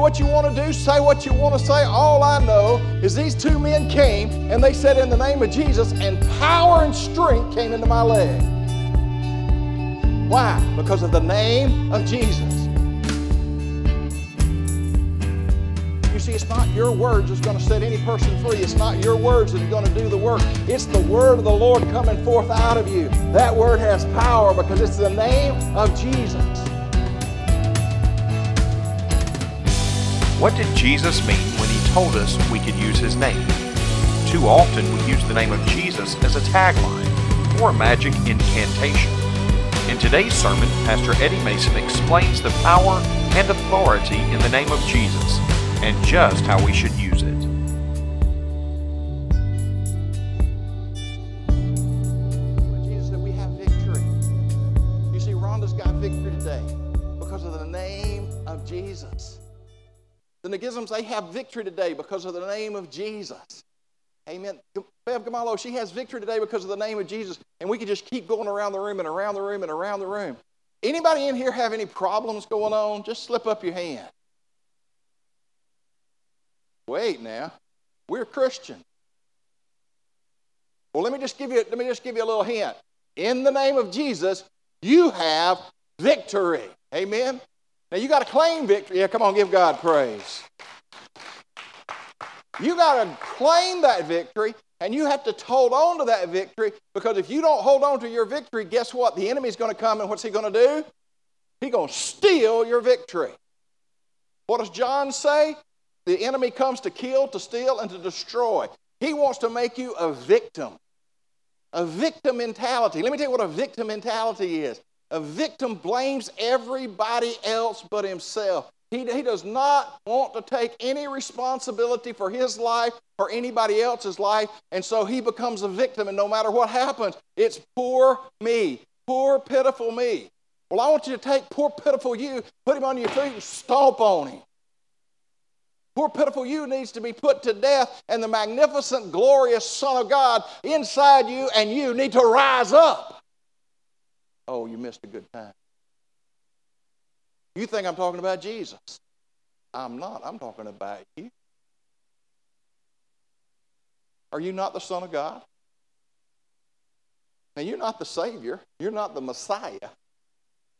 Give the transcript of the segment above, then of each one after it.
what you want to do, say what you want to say. All I know is these two men came and they said, In the name of Jesus, and power and strength came into my leg. Why? Because of the name of Jesus. You see, it's not your words that's going to set any person free. It's not your words that are going to do the work. It's the word of the Lord coming forth out of you. That word has power because it's the name of Jesus. What did Jesus mean when he told us we could use his name? Too often we use the name of Jesus as a tagline or a magic incantation. In today's sermon, Pastor Eddie Mason explains the power and authority in the name of Jesus and just how we should use it. The they have victory today because of the name of Jesus. Amen. Bev Gamalo, she has victory today because of the name of Jesus. And we can just keep going around the room and around the room and around the room. Anybody in here have any problems going on? Just slip up your hand. Wait now. We're Christian. Well, let me just give you let me just give you a little hint. In the name of Jesus, you have victory. Amen. Now you got to claim victory. Yeah, come on, give God praise. You got to claim that victory and you have to hold on to that victory because if you don't hold on to your victory, guess what? The enemy's going to come and what's he going to do? He's going to steal your victory. What does John say? The enemy comes to kill, to steal, and to destroy. He wants to make you a victim. A victim mentality. Let me tell you what a victim mentality is. A victim blames everybody else but himself. He, he does not want to take any responsibility for his life or anybody else's life, and so he becomes a victim, and no matter what happens, it's poor me, poor, pitiful me. Well, I want you to take poor, pitiful you, put him on your feet, and stomp on him. Poor, pitiful you needs to be put to death, and the magnificent, glorious Son of God inside you and you need to rise up. Oh, you missed a good time. You think I'm talking about Jesus. I'm not. I'm talking about you. Are you not the Son of God? Now, you're not the Savior, you're not the Messiah,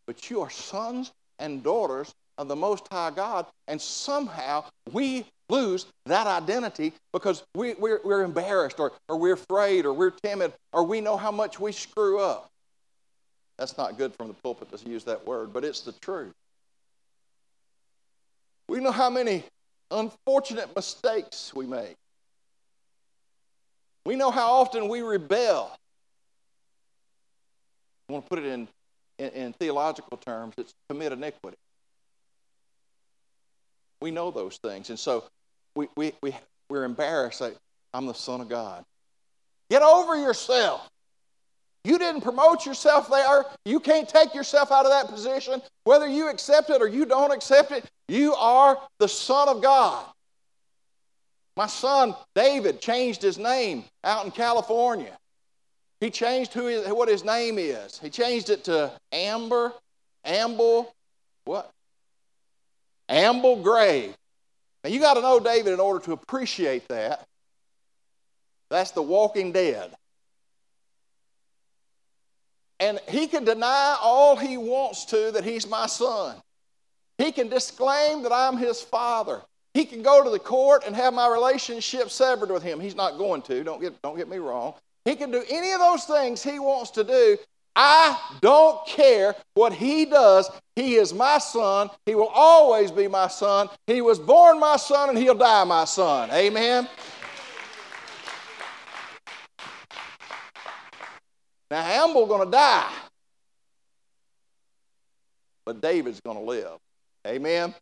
but you are sons and daughters of the Most High God, and somehow we lose that identity because we, we're, we're embarrassed or, or we're afraid or we're timid or we know how much we screw up. That's not good from the pulpit to use that word, but it's the truth. We know how many unfortunate mistakes we make. We know how often we rebel. I want to put it in, in, in theological terms it's commit iniquity. We know those things. And so we, we, we, we're embarrassed. I'm the Son of God. Get over yourself. You didn't promote yourself there. You can't take yourself out of that position. Whether you accept it or you don't accept it, you are the Son of God. My son David changed his name out in California. He changed who what his name is. He changed it to Amber, Amble, what? Amble Grave. Now you got to know David in order to appreciate that. That's the walking dead. And he can deny all he wants to that he's my son. He can disclaim that I'm his father. He can go to the court and have my relationship severed with him. He's not going to, don't get, don't get me wrong. He can do any of those things he wants to do. I don't care what he does. He is my son. He will always be my son. He was born my son and he'll die my son. Amen. Now, Amble going to die, but David's going to live. Amen.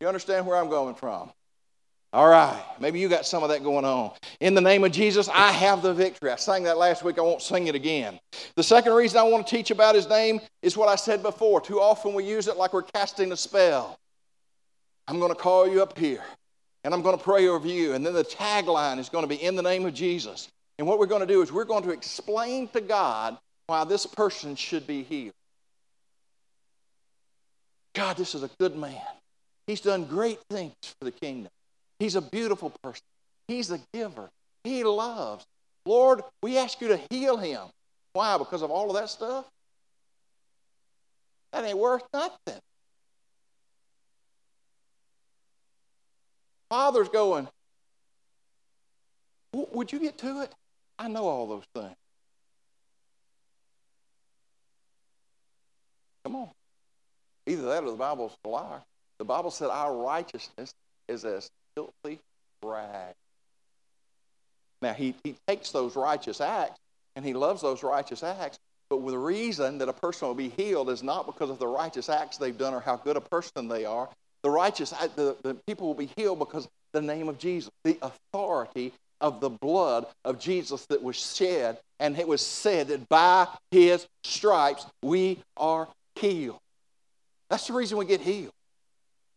You understand where I'm going from? All right. Maybe you got some of that going on. In the name of Jesus, I have the victory. I sang that last week. I won't sing it again. The second reason I want to teach about his name is what I said before. Too often we use it like we're casting a spell. I'm going to call you up here and I'm going to pray over you. And then the tagline is going to be in the name of Jesus. And what we're going to do is we're going to explain to God why this person should be healed. God, this is a good man. He's done great things for the kingdom. He's a beautiful person. He's a giver. He loves. Lord, we ask you to heal him. Why? Because of all of that stuff? That ain't worth nothing. Father's going, Would you get to it? I know all those things. Come on. Either that or the Bible's a liar. The Bible said our righteousness is as filthy rag. Now, he, he takes those righteous acts and he loves those righteous acts, but the reason that a person will be healed is not because of the righteous acts they've done or how good a person they are. The righteous, the, the people will be healed because the name of Jesus, the authority of the blood of Jesus that was shed, and it was said that by his stripes we are healed. That's the reason we get healed.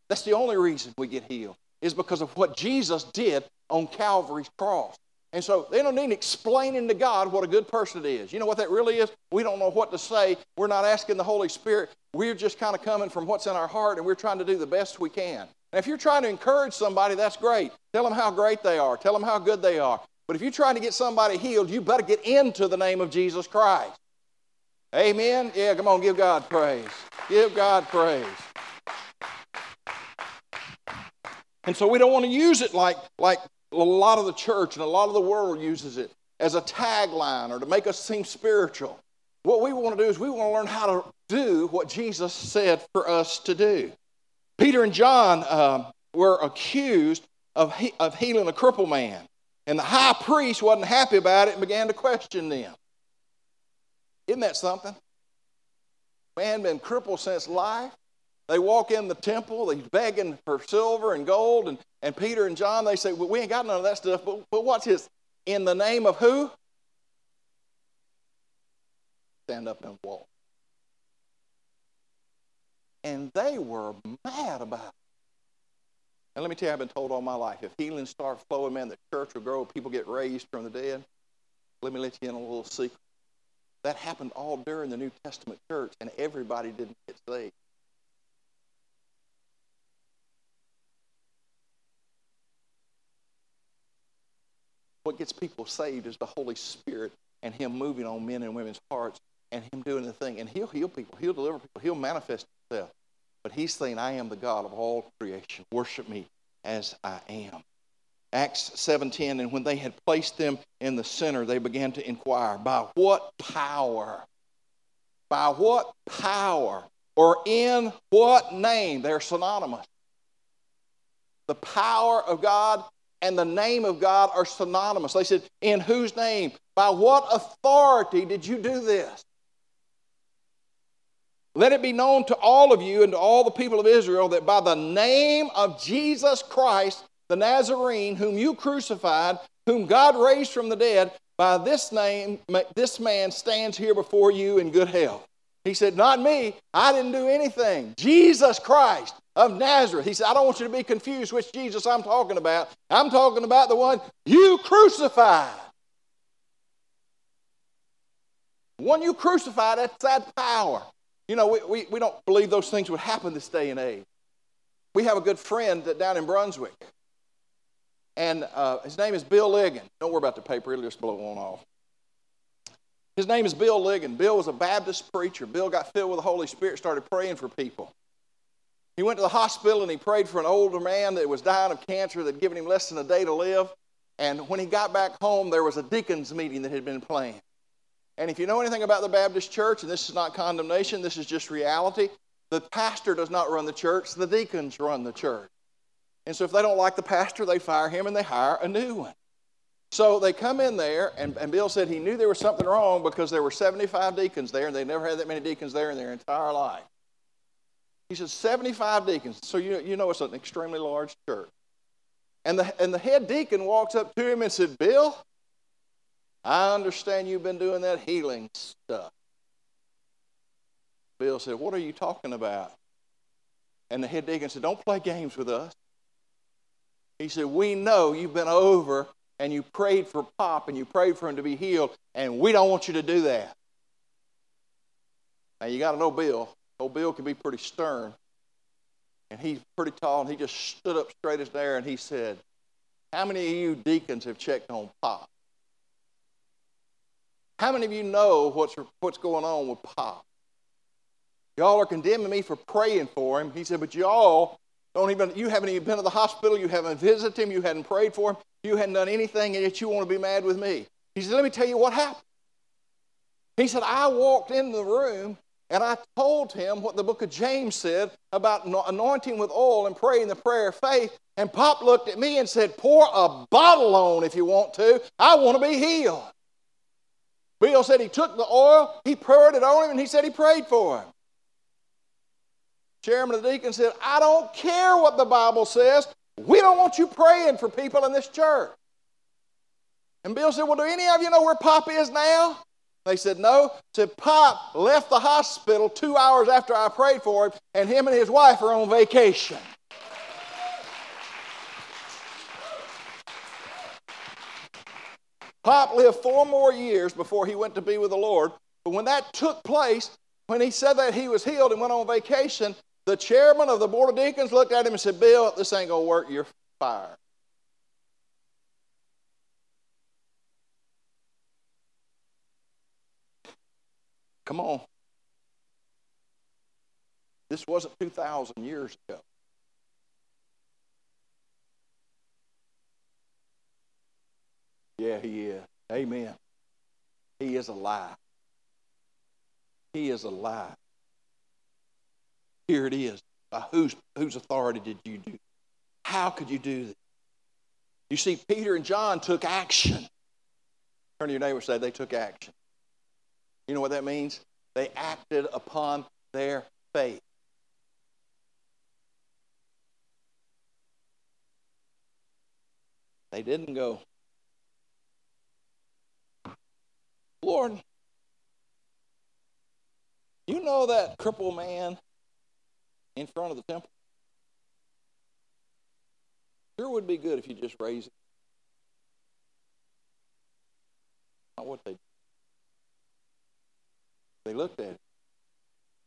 That's the only reason we get healed, is because of what Jesus did on Calvary's cross. And so they don't need explaining to God what a good person it is. You know what that really is? We don't know what to say. We're not asking the Holy Spirit. We're just kind of coming from what's in our heart and we're trying to do the best we can. And if you're trying to encourage somebody, that's great. Tell them how great they are, tell them how good they are. But if you're trying to get somebody healed, you better get into the name of Jesus Christ. Amen? Yeah, come on, give God praise. Give God praise. And so we don't want to use it like, like a lot of the church and a lot of the world uses it as a tagline or to make us seem spiritual. What we want to do is we want to learn how to do what Jesus said for us to do. Peter and John uh, were accused of, he- of healing a crippled man, and the high priest wasn't happy about it and began to question them. Isn't that something? Man been crippled since life. They walk in the temple, he's begging for silver and gold, and, and Peter and John, they say, well, we ain't got none of that stuff, but, but what's his? In the name of who? Stand up and walk. And they were mad about it. And let me tell you, I've been told all my life, if healing starts flowing, man, the church will grow, people get raised from the dead. Let me let you in a little secret. That happened all during the New Testament church, and everybody didn't get saved. What gets people saved is the Holy Spirit and Him moving on men and women's hearts and Him doing the thing. And He'll heal people, He'll deliver people, He'll manifest Himself. But He's saying, I am the God of all creation. Worship me as I am. Acts 7:10 and when they had placed them in the center they began to inquire by what power by what power or in what name they're synonymous the power of God and the name of God are synonymous. They said, In whose name? By what authority did you do this? Let it be known to all of you and to all the people of Israel that by the name of Jesus Christ, the Nazarene, whom you crucified, whom God raised from the dead, by this name, this man stands here before you in good health. He said, Not me. I didn't do anything. Jesus Christ of Nazareth. He said, I don't want you to be confused which Jesus I'm talking about. I'm talking about the one you crucified. One you crucified, that's that power. You know, we, we, we don't believe those things would happen this day and age. We have a good friend that down in Brunswick, and uh, his name is Bill Ligon. Don't worry about the paper, it'll just blow on off. His name is Bill Ligon. Bill was a Baptist preacher. Bill got filled with the Holy Spirit, started praying for people. He went to the hospital and he prayed for an older man that was dying of cancer that had given him less than a day to live. And when he got back home, there was a deacons meeting that had been planned. And if you know anything about the Baptist church, and this is not condemnation, this is just reality, the pastor does not run the church, the deacons run the church. And so if they don't like the pastor, they fire him and they hire a new one. So they come in there, and, and Bill said he knew there was something wrong because there were 75 deacons there, and they never had that many deacons there in their entire life. He said, 75 deacons. So you, you know it's an extremely large church. And the, and the head deacon walks up to him and said, Bill, I understand you've been doing that healing stuff. Bill said, What are you talking about? And the head deacon said, Don't play games with us. He said, We know you've been over and you prayed for Pop and you prayed for him to be healed, and we don't want you to do that. Now, you got to know Bill. Old Bill can be pretty stern. And he's pretty tall, and he just stood up straight as there, and he said, How many of you deacons have checked on Pop? How many of you know what's, what's going on with Pop? Y'all are condemning me for praying for him. He said, But y'all don't even, you haven't even been to the hospital, you haven't visited him, you hadn't prayed for him, you hadn't done anything, and yet you want to be mad with me. He said, Let me tell you what happened. He said, I walked in the room and I told him what the book of James said about anointing with oil and praying the prayer of faith. And Pop looked at me and said, Pour a bottle on if you want to. I want to be healed. Bill said he took the oil, he poured it on him, and he said he prayed for him. Chairman of the deacon said, I don't care what the Bible says. We don't want you praying for people in this church. And Bill said, Well, do any of you know where Pop is now? They said, No. Said, Pop left the hospital two hours after I prayed for him, and him and his wife are on vacation. Pop lived four more years before he went to be with the Lord. But when that took place, when he said that he was healed and went on vacation, the chairman of the board of deacons looked at him and said, Bill, this ain't going to work. You're fired. Come on. This wasn't 2,000 years ago. Yeah, he is. Amen. He is alive. He is alive. Here it is. By whose, whose authority did you do? How could you do this? You see, Peter and John took action. Turn to your neighbor and say they took action. You know what that means? They acted upon their faith. They didn't go, Lord, you know that crippled man in front of the temple? Sure would be good if you just raise it. Not what they. They looked at it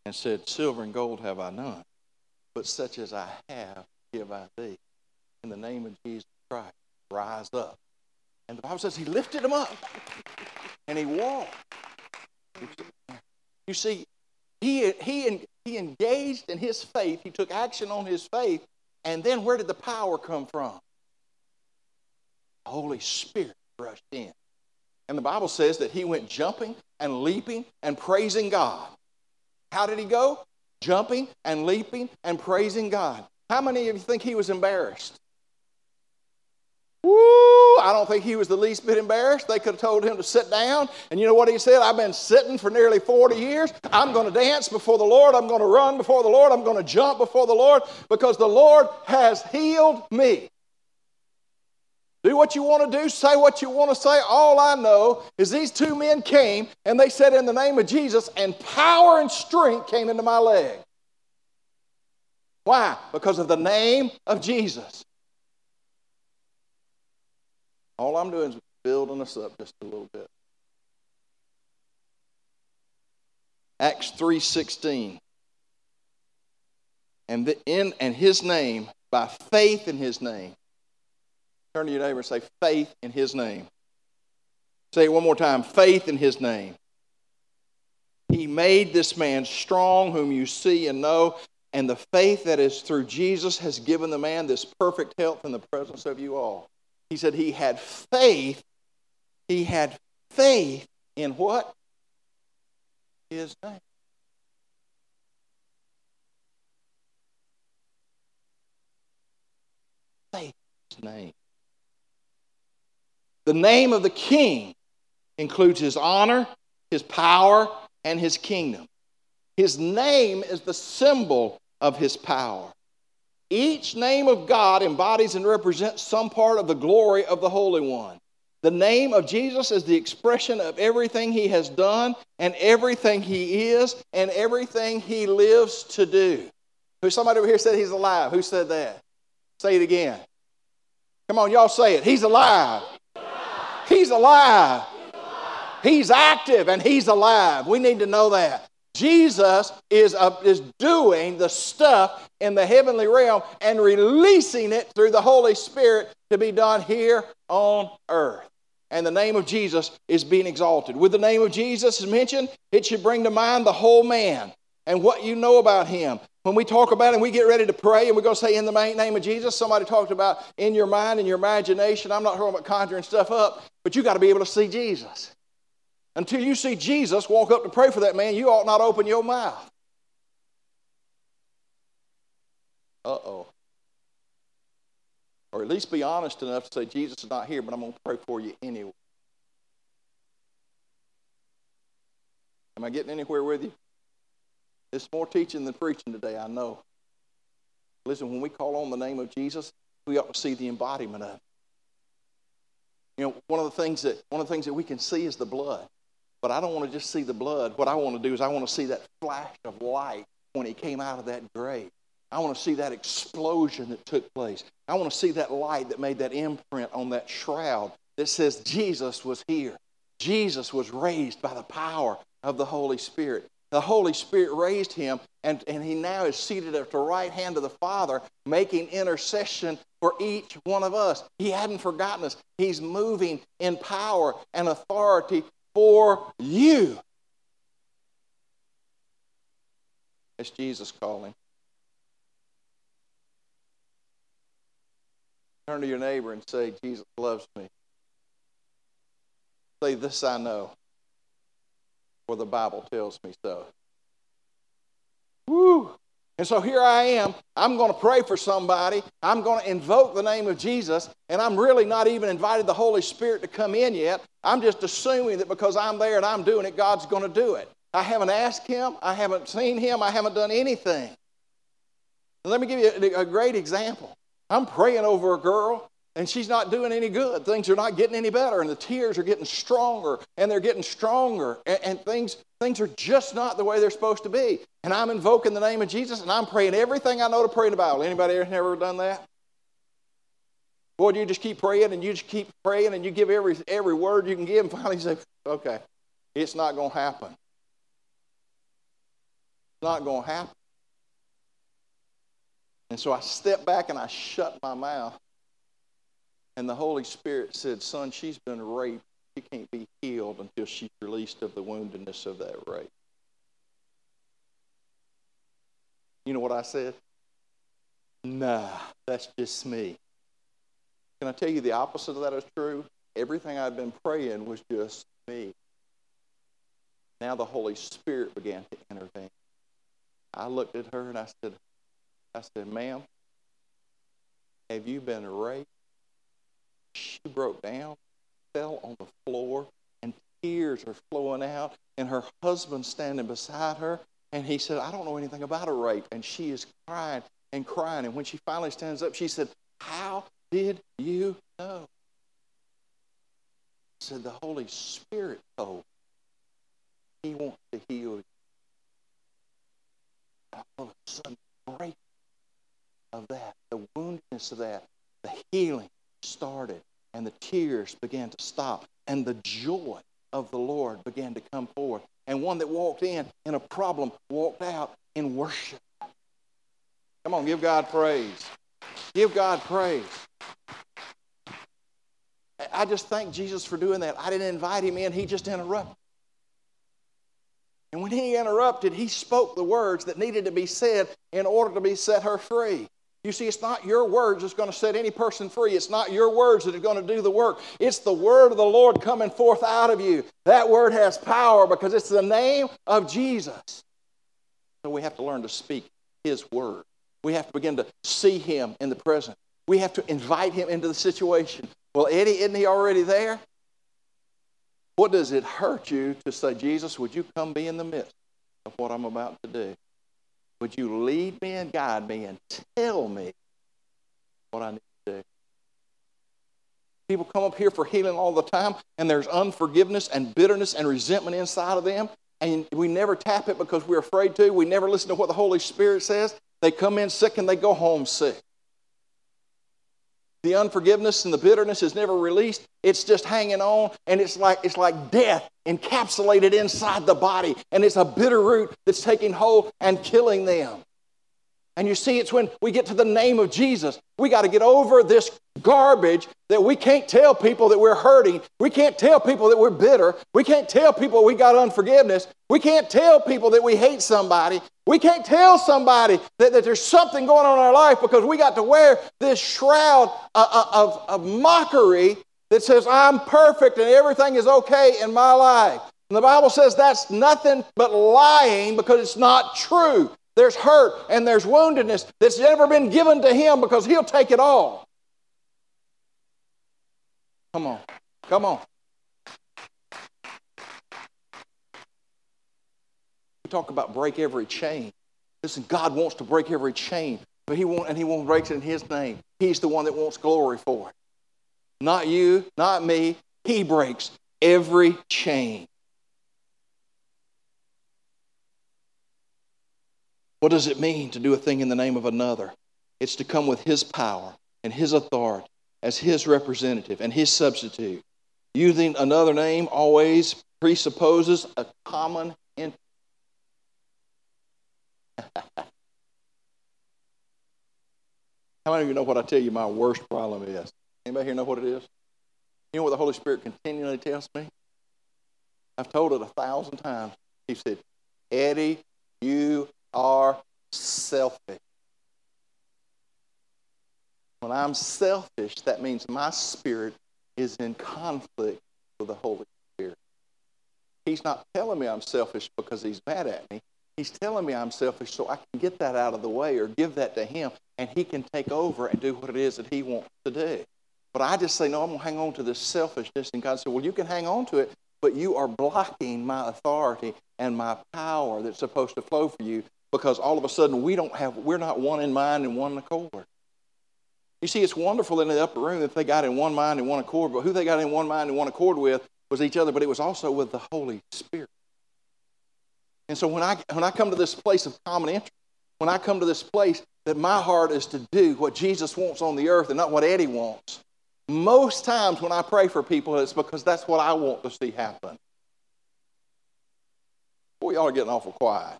and said, Silver and gold have I none, but such as I have give I thee. In the name of Jesus Christ, rise up. And the Bible says he lifted him up and he walked. You see, he, he, he engaged in his faith, he took action on his faith, and then where did the power come from? The Holy Spirit rushed in. And the Bible says that he went jumping and leaping and praising God. How did he go? Jumping and leaping and praising God. How many of you think he was embarrassed? Woo! I don't think he was the least bit embarrassed. They could have told him to sit down. And you know what he said? I've been sitting for nearly 40 years. I'm going to dance before the Lord. I'm going to run before the Lord. I'm going to jump before the Lord because the Lord has healed me. Do what you want to do, say what you want to say. All I know is these two men came and they said, In the name of Jesus, and power and strength came into my leg. Why? Because of the name of Jesus. All I'm doing is building us up just a little bit. Acts 3:16. And the, in and his name, by faith in his name, Turn to your neighbor and say, faith in his name. Say it one more time faith in his name. He made this man strong, whom you see and know, and the faith that is through Jesus has given the man this perfect health in the presence of you all. He said he had faith. He had faith in what? His name. Faith his name. The name of the king includes his honor, his power, and his kingdom. His name is the symbol of his power. Each name of God embodies and represents some part of the glory of the Holy One. The name of Jesus is the expression of everything he has done and everything he is and everything he lives to do. Who somebody over here said he's alive? Who said that? Say it again. Come on, y'all say it. He's alive. He's alive. He's active and he's alive. We need to know that. Jesus is, uh, is doing the stuff in the heavenly realm and releasing it through the Holy Spirit to be done here on earth. And the name of Jesus is being exalted. With the name of Jesus mentioned, it should bring to mind the whole man and what you know about him. When we talk about and we get ready to pray and we're going to say in the name of Jesus, somebody talked about in your mind and your imagination. I'm not talking about conjuring stuff up, but you got to be able to see Jesus. Until you see Jesus walk up to pray for that man, you ought not open your mouth. Uh oh. Or at least be honest enough to say, Jesus is not here, but I'm going to pray for you anyway. Am I getting anywhere with you? It's more teaching than preaching today, I know. Listen, when we call on the name of Jesus, we ought to see the embodiment of it. You know, one of the things that one of the things that we can see is the blood. But I don't want to just see the blood. What I want to do is I want to see that flash of light when he came out of that grave. I want to see that explosion that took place. I want to see that light that made that imprint on that shroud that says Jesus was here. Jesus was raised by the power of the Holy Spirit. The Holy Spirit raised him, and, and he now is seated at the right hand of the Father, making intercession for each one of us. He hadn't forgotten us. He's moving in power and authority for you. It's Jesus calling. Turn to your neighbor and say, Jesus loves me. Say, This I know, for the Bible tells me so. Woo! And so here I am. I'm going to pray for somebody. I'm going to invoke the name of Jesus, and I'm really not even invited the Holy Spirit to come in yet. I'm just assuming that because I'm there and I'm doing it, God's going to do it. I haven't asked Him, I haven't seen Him, I haven't done anything. let me give you a great example. I'm praying over a girl, and she's not doing any good. Things are not getting any better, and the tears are getting stronger, and they're getting stronger, and, and, things, things are just not the way they're supposed to be. And I'm invoking the name of Jesus, and I'm praying everything I know to pray in the Bible. Anybody ever done that? Boy, you just keep praying, and you just keep praying, and you give every, every word you can give, and finally say, okay, it's not going to happen. It's not going to happen. And so I stepped back and I shut my mouth. And the Holy Spirit said, Son, she's been raped. She can't be healed until she's released of the woundedness of that rape. You know what I said? Nah, that's just me. Can I tell you the opposite of that is true? Everything I'd been praying was just me. Now the Holy Spirit began to intervene. I looked at her and I said, I said, ma'am, have you been raped? She broke down, fell on the floor, and tears are flowing out. And her husband standing beside her, and he said, I don't know anything about a rape. And she is crying and crying. And when she finally stands up, she said, How did you know? I said, The Holy Spirit told. He wants to heal you. Of a sudden, break of that, the woundedness of that, the healing started and the tears began to stop and the joy of the Lord began to come forth. And one that walked in in a problem walked out in worship. Come on, give God praise. Give God praise. I just thank Jesus for doing that. I didn't invite him in, he just interrupted. And when he interrupted, he spoke the words that needed to be said in order to be set her free. You see, it's not your words that's going to set any person free. It's not your words that are going to do the work. It's the word of the Lord coming forth out of you. That word has power because it's the name of Jesus. So we have to learn to speak His word. We have to begin to see Him in the present. We have to invite Him into the situation. Well, Eddie, isn't He already there? What does it hurt you to say, Jesus, would you come be in the midst of what I'm about to do? Would you lead me and guide me and tell me what I need to do? People come up here for healing all the time, and there's unforgiveness and bitterness and resentment inside of them, and we never tap it because we're afraid to. We never listen to what the Holy Spirit says. They come in sick and they go home sick. The unforgiveness and the bitterness is never released. It's just hanging on, and it's like it's like death encapsulated inside the body, and it's a bitter root that's taking hold and killing them. And you see, it's when we get to the name of Jesus, we got to get over this garbage that we can't tell people that we're hurting. We can't tell people that we're bitter. We can't tell people we got unforgiveness. We can't tell people that we hate somebody. We can't tell somebody that, that there's something going on in our life because we got to wear this shroud of, of, of mockery that says, I'm perfect and everything is okay in my life. And the Bible says that's nothing but lying because it's not true. There's hurt and there's woundedness that's never been given to him because he'll take it all. Come on. Come on. We talk about break every chain. Listen, God wants to break every chain, but he won't, and he won't break it in his name. He's the one that wants glory for it. Not you, not me. He breaks every chain. What does it mean to do a thing in the name of another? It's to come with His power and His authority as His representative and His substitute. Using another name always presupposes a common interest. How many of you know what I tell you my worst problem is? Anybody here know what it is? You know what the Holy Spirit continually tells me? I've told it a thousand times. He said, Eddie, you are selfish. When I'm selfish, that means my spirit is in conflict with the Holy Spirit. He's not telling me I'm selfish because he's mad at me. He's telling me I'm selfish so I can get that out of the way or give that to him and he can take over and do what it is that he wants to do. But I just say, no, I'm going to hang on to this selfishness. And God said, well, you can hang on to it, but you are blocking my authority and my power that's supposed to flow for you because all of a sudden we don't have, we're not one in mind and one in accord. You see, it's wonderful in the upper room that they got in one mind and one accord, but who they got in one mind and one accord with was each other, but it was also with the Holy Spirit. And so when I, when I come to this place of common interest, when I come to this place that my heart is to do what Jesus wants on the earth and not what Eddie wants, most times when I pray for people, it's because that's what I want to see happen. Boy, y'all are getting awful quiet.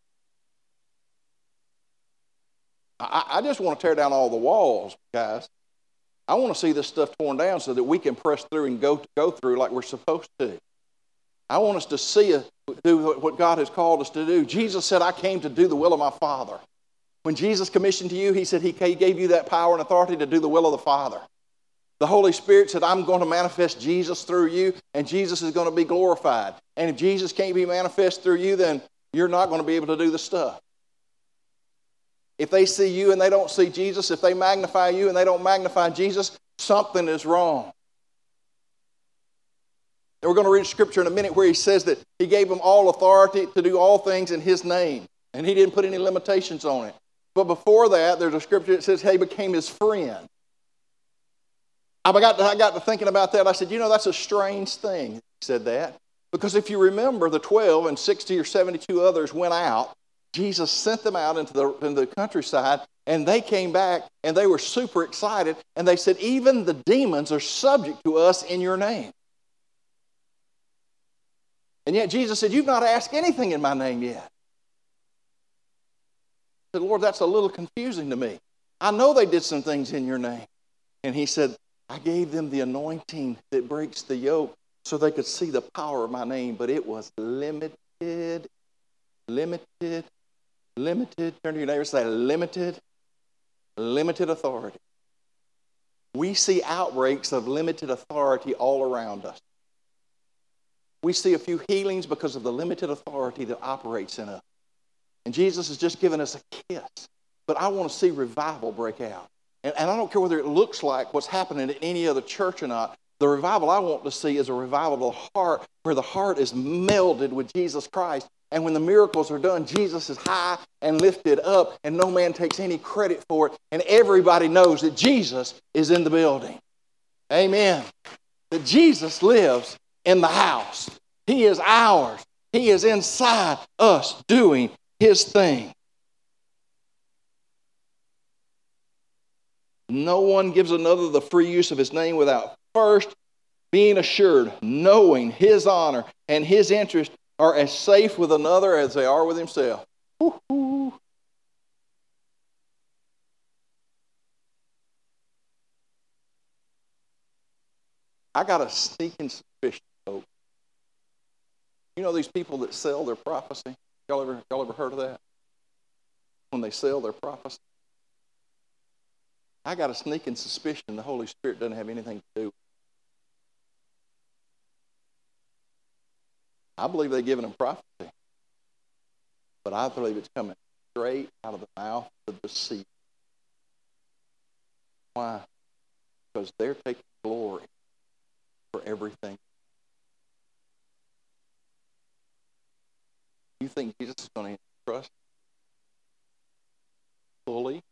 I, I just want to tear down all the walls, guys. I want to see this stuff torn down so that we can press through and go, go through like we're supposed to. I want us to see do what God has called us to do. Jesus said, I came to do the will of my Father. When Jesus commissioned to you, he said he gave you that power and authority to do the will of the Father. The Holy Spirit said, I'm going to manifest Jesus through you, and Jesus is going to be glorified. And if Jesus can't be manifest through you, then you're not going to be able to do the stuff. If they see you and they don't see Jesus, if they magnify you and they don't magnify Jesus, something is wrong. And we're going to read scripture in a minute where he says that he gave them all authority to do all things in his name, and he didn't put any limitations on it. But before that, there's a scripture that says, hey, became his friend. I got, to, I got to thinking about that. I said, you know, that's a strange thing. He said that. Because if you remember, the 12 and 60 or 72 others went out Jesus sent them out into the, into the countryside, and they came back and they were super excited. And they said, Even the demons are subject to us in your name. And yet Jesus said, You've not asked anything in my name yet. I said, Lord, that's a little confusing to me. I know they did some things in your name. And he said, I gave them the anointing that breaks the yoke so they could see the power of my name, but it was limited, limited, Limited, turn to your neighbor say, limited, limited authority. We see outbreaks of limited authority all around us. We see a few healings because of the limited authority that operates in us. And Jesus has just given us a kiss. But I want to see revival break out. And, and I don't care whether it looks like what's happening in any other church or not. The revival I want to see is a revival of the heart where the heart is melded with Jesus Christ and when the miracles are done, Jesus is high and lifted up, and no man takes any credit for it. And everybody knows that Jesus is in the building. Amen. That Jesus lives in the house. He is ours. He is inside us doing his thing. No one gives another the free use of his name without first being assured, knowing his honor and his interest are as safe with another as they are with himself. Woo-hoo. I got a sneaking suspicion, folks. You know these people that sell their prophecy? Y'all ever, y'all ever heard of that? When they sell their prophecy? I got a sneaking suspicion the Holy Spirit doesn't have anything to do with I believe they're giving them prophecy. But I believe it's coming straight out of the mouth of the deceit. Why? Because they're taking glory for everything. You think Jesus is going to trust fully?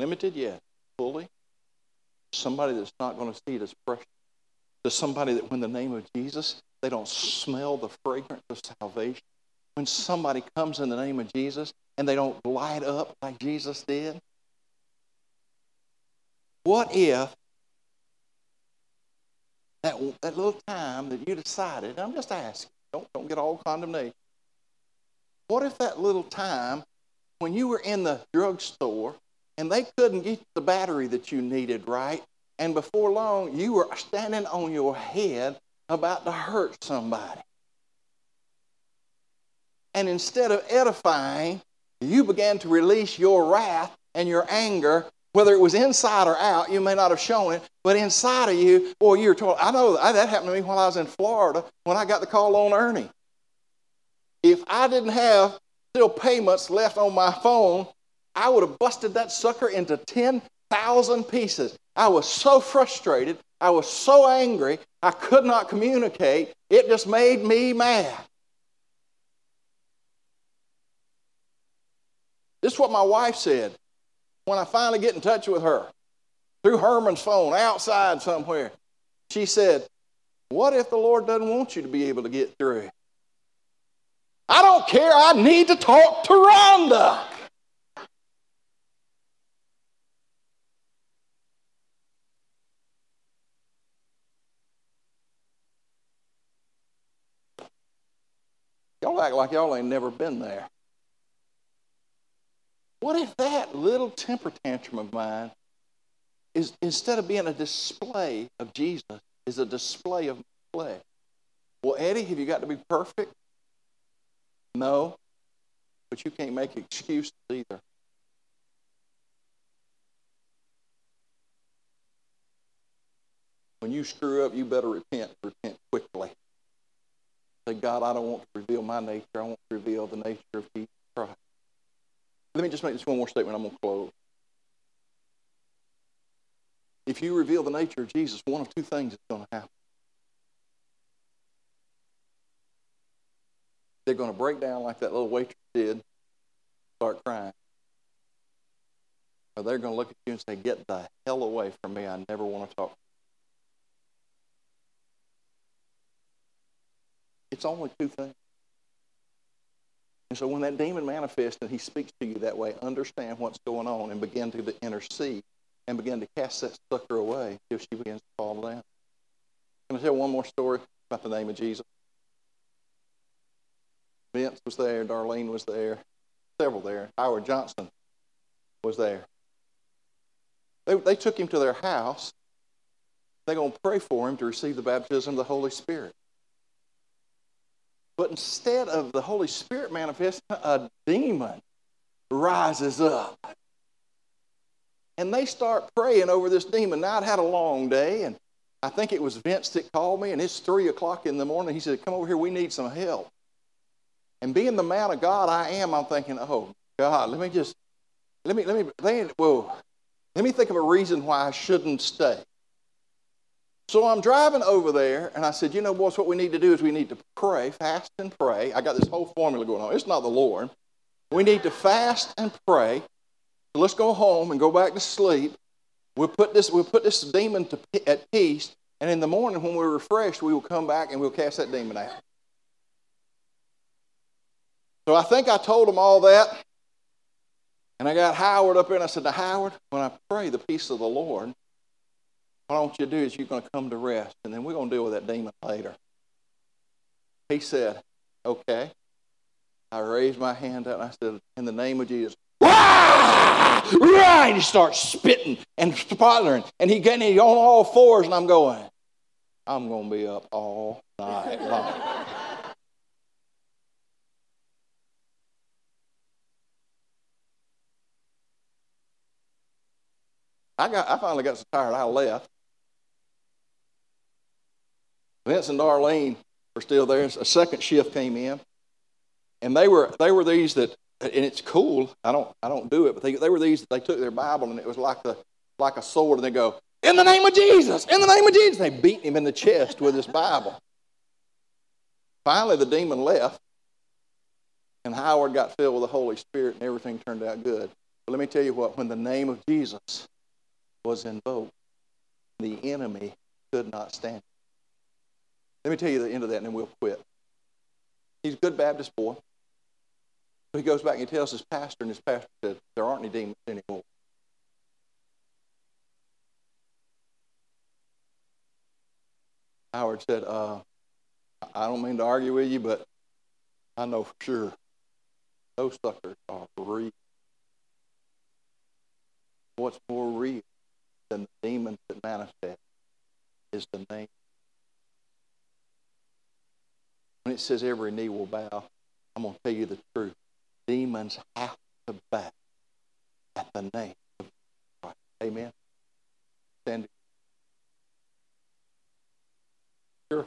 Limited, yes. Fully? Somebody that's not going to see it as precious. To somebody that, when the name of Jesus, they don't smell the fragrance of salvation. When somebody comes in the name of Jesus and they don't light up like Jesus did. What if that, that little time that you decided, I'm just asking, don't, don't get all condemnation. What if that little time when you were in the drugstore and they couldn't get the battery that you needed right, and before long you were standing on your head about to hurt somebody? And instead of edifying, you began to release your wrath and your anger whether it was inside or out, you may not have shown it, but inside of you, boy, you were told. I know that happened to me while I was in Florida when I got the call on Ernie. If I didn't have still payments left on my phone, I would have busted that sucker into 10,000 pieces. I was so frustrated. I was so angry. I could not communicate. It just made me mad. This is what my wife said when I finally get in touch with her through Herman's phone outside somewhere, she said, What if the Lord doesn't want you to be able to get through? I don't care. I need to talk to Rhonda. Y'all act like y'all ain't never been there. What if that little temper tantrum of mine is instead of being a display of Jesus, is a display of flesh? Well, Eddie, have you got to be perfect? No, but you can't make excuses either. When you screw up, you better repent. Repent quickly. Say, God, I don't want to reveal my nature. I want to reveal the nature of Jesus Christ. Let me just make this one more statement. I'm going to close. If you reveal the nature of Jesus, one of two things is going to happen. They're going to break down like that little waitress did, start crying. Or they're going to look at you and say, Get the hell away from me. I never want to talk. It's only two things. And so when that demon manifests and he speaks to you that way, understand what's going on and begin to intercede and begin to cast that sucker away till she begins to fall down. Can I tell one more story about the name of Jesus? Vince was there, Darlene was there, several there. Howard Johnson was there. They, they took him to their house. They're going to pray for him to receive the baptism of the Holy Spirit. But instead of the Holy Spirit manifesting, a demon rises up. And they start praying over this demon. Now, I'd had a long day, and I think it was Vince that called me, and it's 3 o'clock in the morning. He said, Come over here, we need some help. And being the man of God I am, I'm thinking, Oh, God, let me just, let me, let me, whoa, let me think of a reason why I shouldn't stay. So I'm driving over there, and I said, You know, boys, what we need to do is we need to pray, fast and pray. I got this whole formula going on. It's not the Lord. We need to fast and pray. So let's go home and go back to sleep. We'll put this, we'll put this demon to, at peace, and in the morning when we're refreshed, we will come back and we'll cast that demon out. So I think I told them all that. And I got Howard up there and I said, to Howard, when I pray the peace of the Lord, what I want you to do is you're going to come to rest, and then we're going to deal with that demon later. He said, okay. I raised my hand up and I said, in the name of Jesus, Rah! Rah! And he starts spitting and sputtering. And he getting on all fours, and I'm going, I'm going to be up all night long. I got I finally got so tired I left. Vince and Darlene were still there. A second shift came in. And they were they were these that and it's cool. I don't I don't do it, but they, they were these they took their Bible and it was like the like a sword, and they go, In the name of Jesus, in the name of Jesus. They beat him in the chest with this Bible. Finally the demon left, and Howard got filled with the Holy Spirit and everything turned out good. But let me tell you what, when the name of Jesus was invoked, the enemy could not stand. Let me tell you the end of that and then we'll quit. He's a good Baptist boy. But he goes back and he tells his pastor, and his pastor said, There aren't any demons anymore. Howard said, uh, I don't mean to argue with you, but I know for sure those suckers are real. What's more real than the demons that manifest is the name. When it says every knee will bow, I'm going to tell you the truth. Demons have to bow at the name of Christ. Amen. Stand. Sure.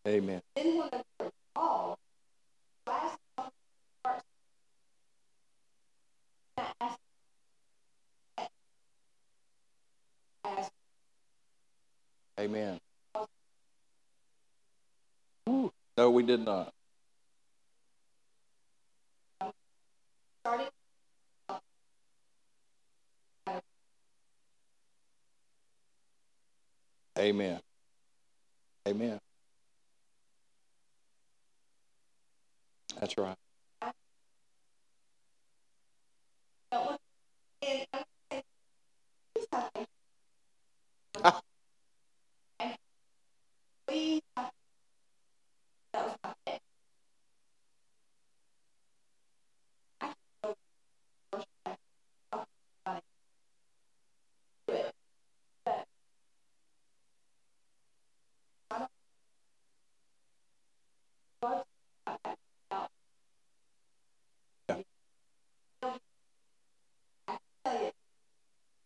asked, Amen. Whew. No, we did not. Amen. Amen. That's right.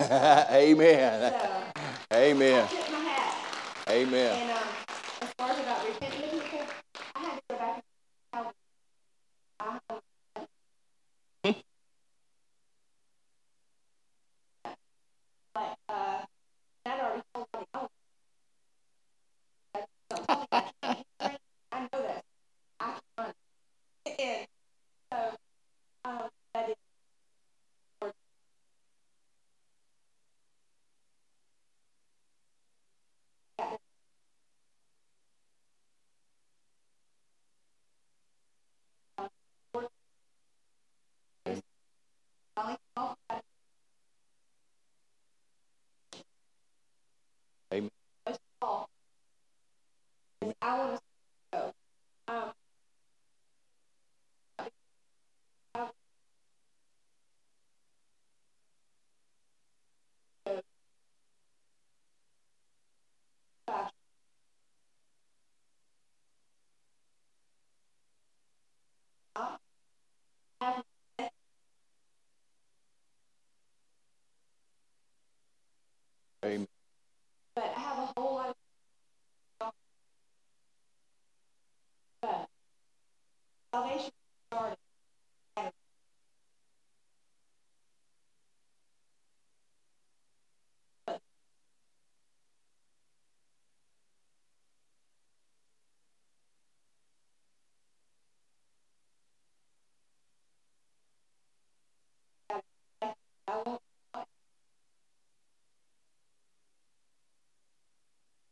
Amen. so Amen. I my hat. Amen. And um,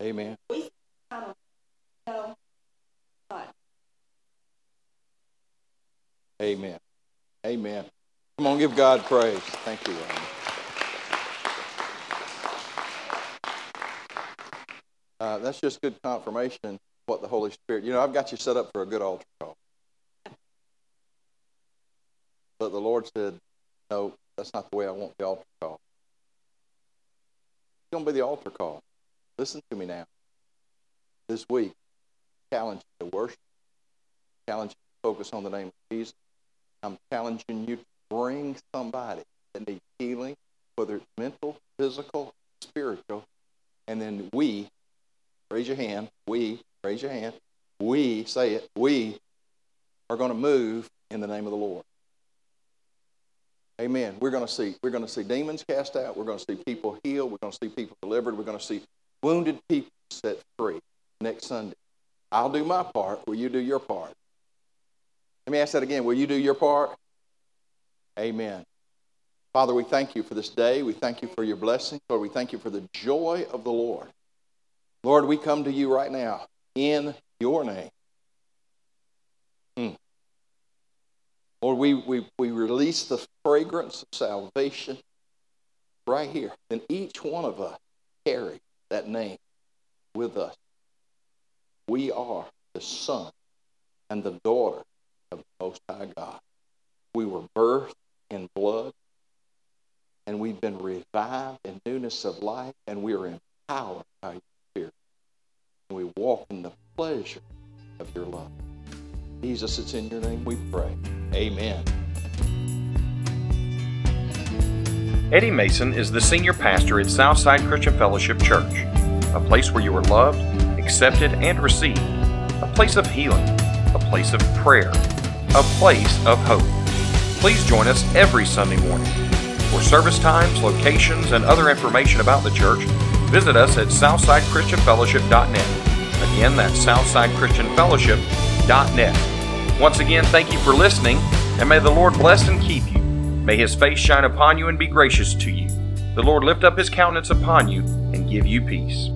Amen. Amen. Amen. Come on, give God praise. Thank you. Uh, that's just good confirmation what the Holy Spirit. You know, I've got you set up for a good altar call. But the Lord said, no, that's not the way I want the altar call. It's going to be the altar call. Listen to me now. This week, challenge you to worship, challenge to focus on the name of Jesus. I'm challenging you to bring somebody that needs healing, whether it's mental, physical, spiritual, and then we, raise your hand, we, raise your hand, we, say it, we are going to move in the name of the Lord. Amen. We're going to see we're going to see demons cast out. We're going to see people healed. We're going to see people delivered. We're going to see wounded people set free next Sunday. I'll do my part. Will you do your part? Let me ask that again. Will you do your part? Amen. Father, we thank you for this day. We thank you for your blessing. Lord, we thank you for the joy of the Lord. Lord, we come to you right now in your name. Hmm. Lord, we, we, we release the fragrance of salvation right here. Then each one of us carry that name with us. We are the son and the daughter of the Most High God. We were birthed in blood, and we've been revived in newness of life, and we are empowered by your Spirit. And we walk in the pleasure of your love. Jesus, it's in your name we pray. Amen. Eddie Mason is the senior pastor at Southside Christian Fellowship Church, a place where you are loved, accepted, and received, a place of healing, a place of prayer, a place of hope. Please join us every Sunday morning. For service times, locations, and other information about the church, visit us at southsidechristianfellowship.net. Again, that's southsidechristianfellowship.net. Once again, thank you for listening, and may the Lord bless and keep you. May his face shine upon you and be gracious to you. The Lord lift up his countenance upon you and give you peace.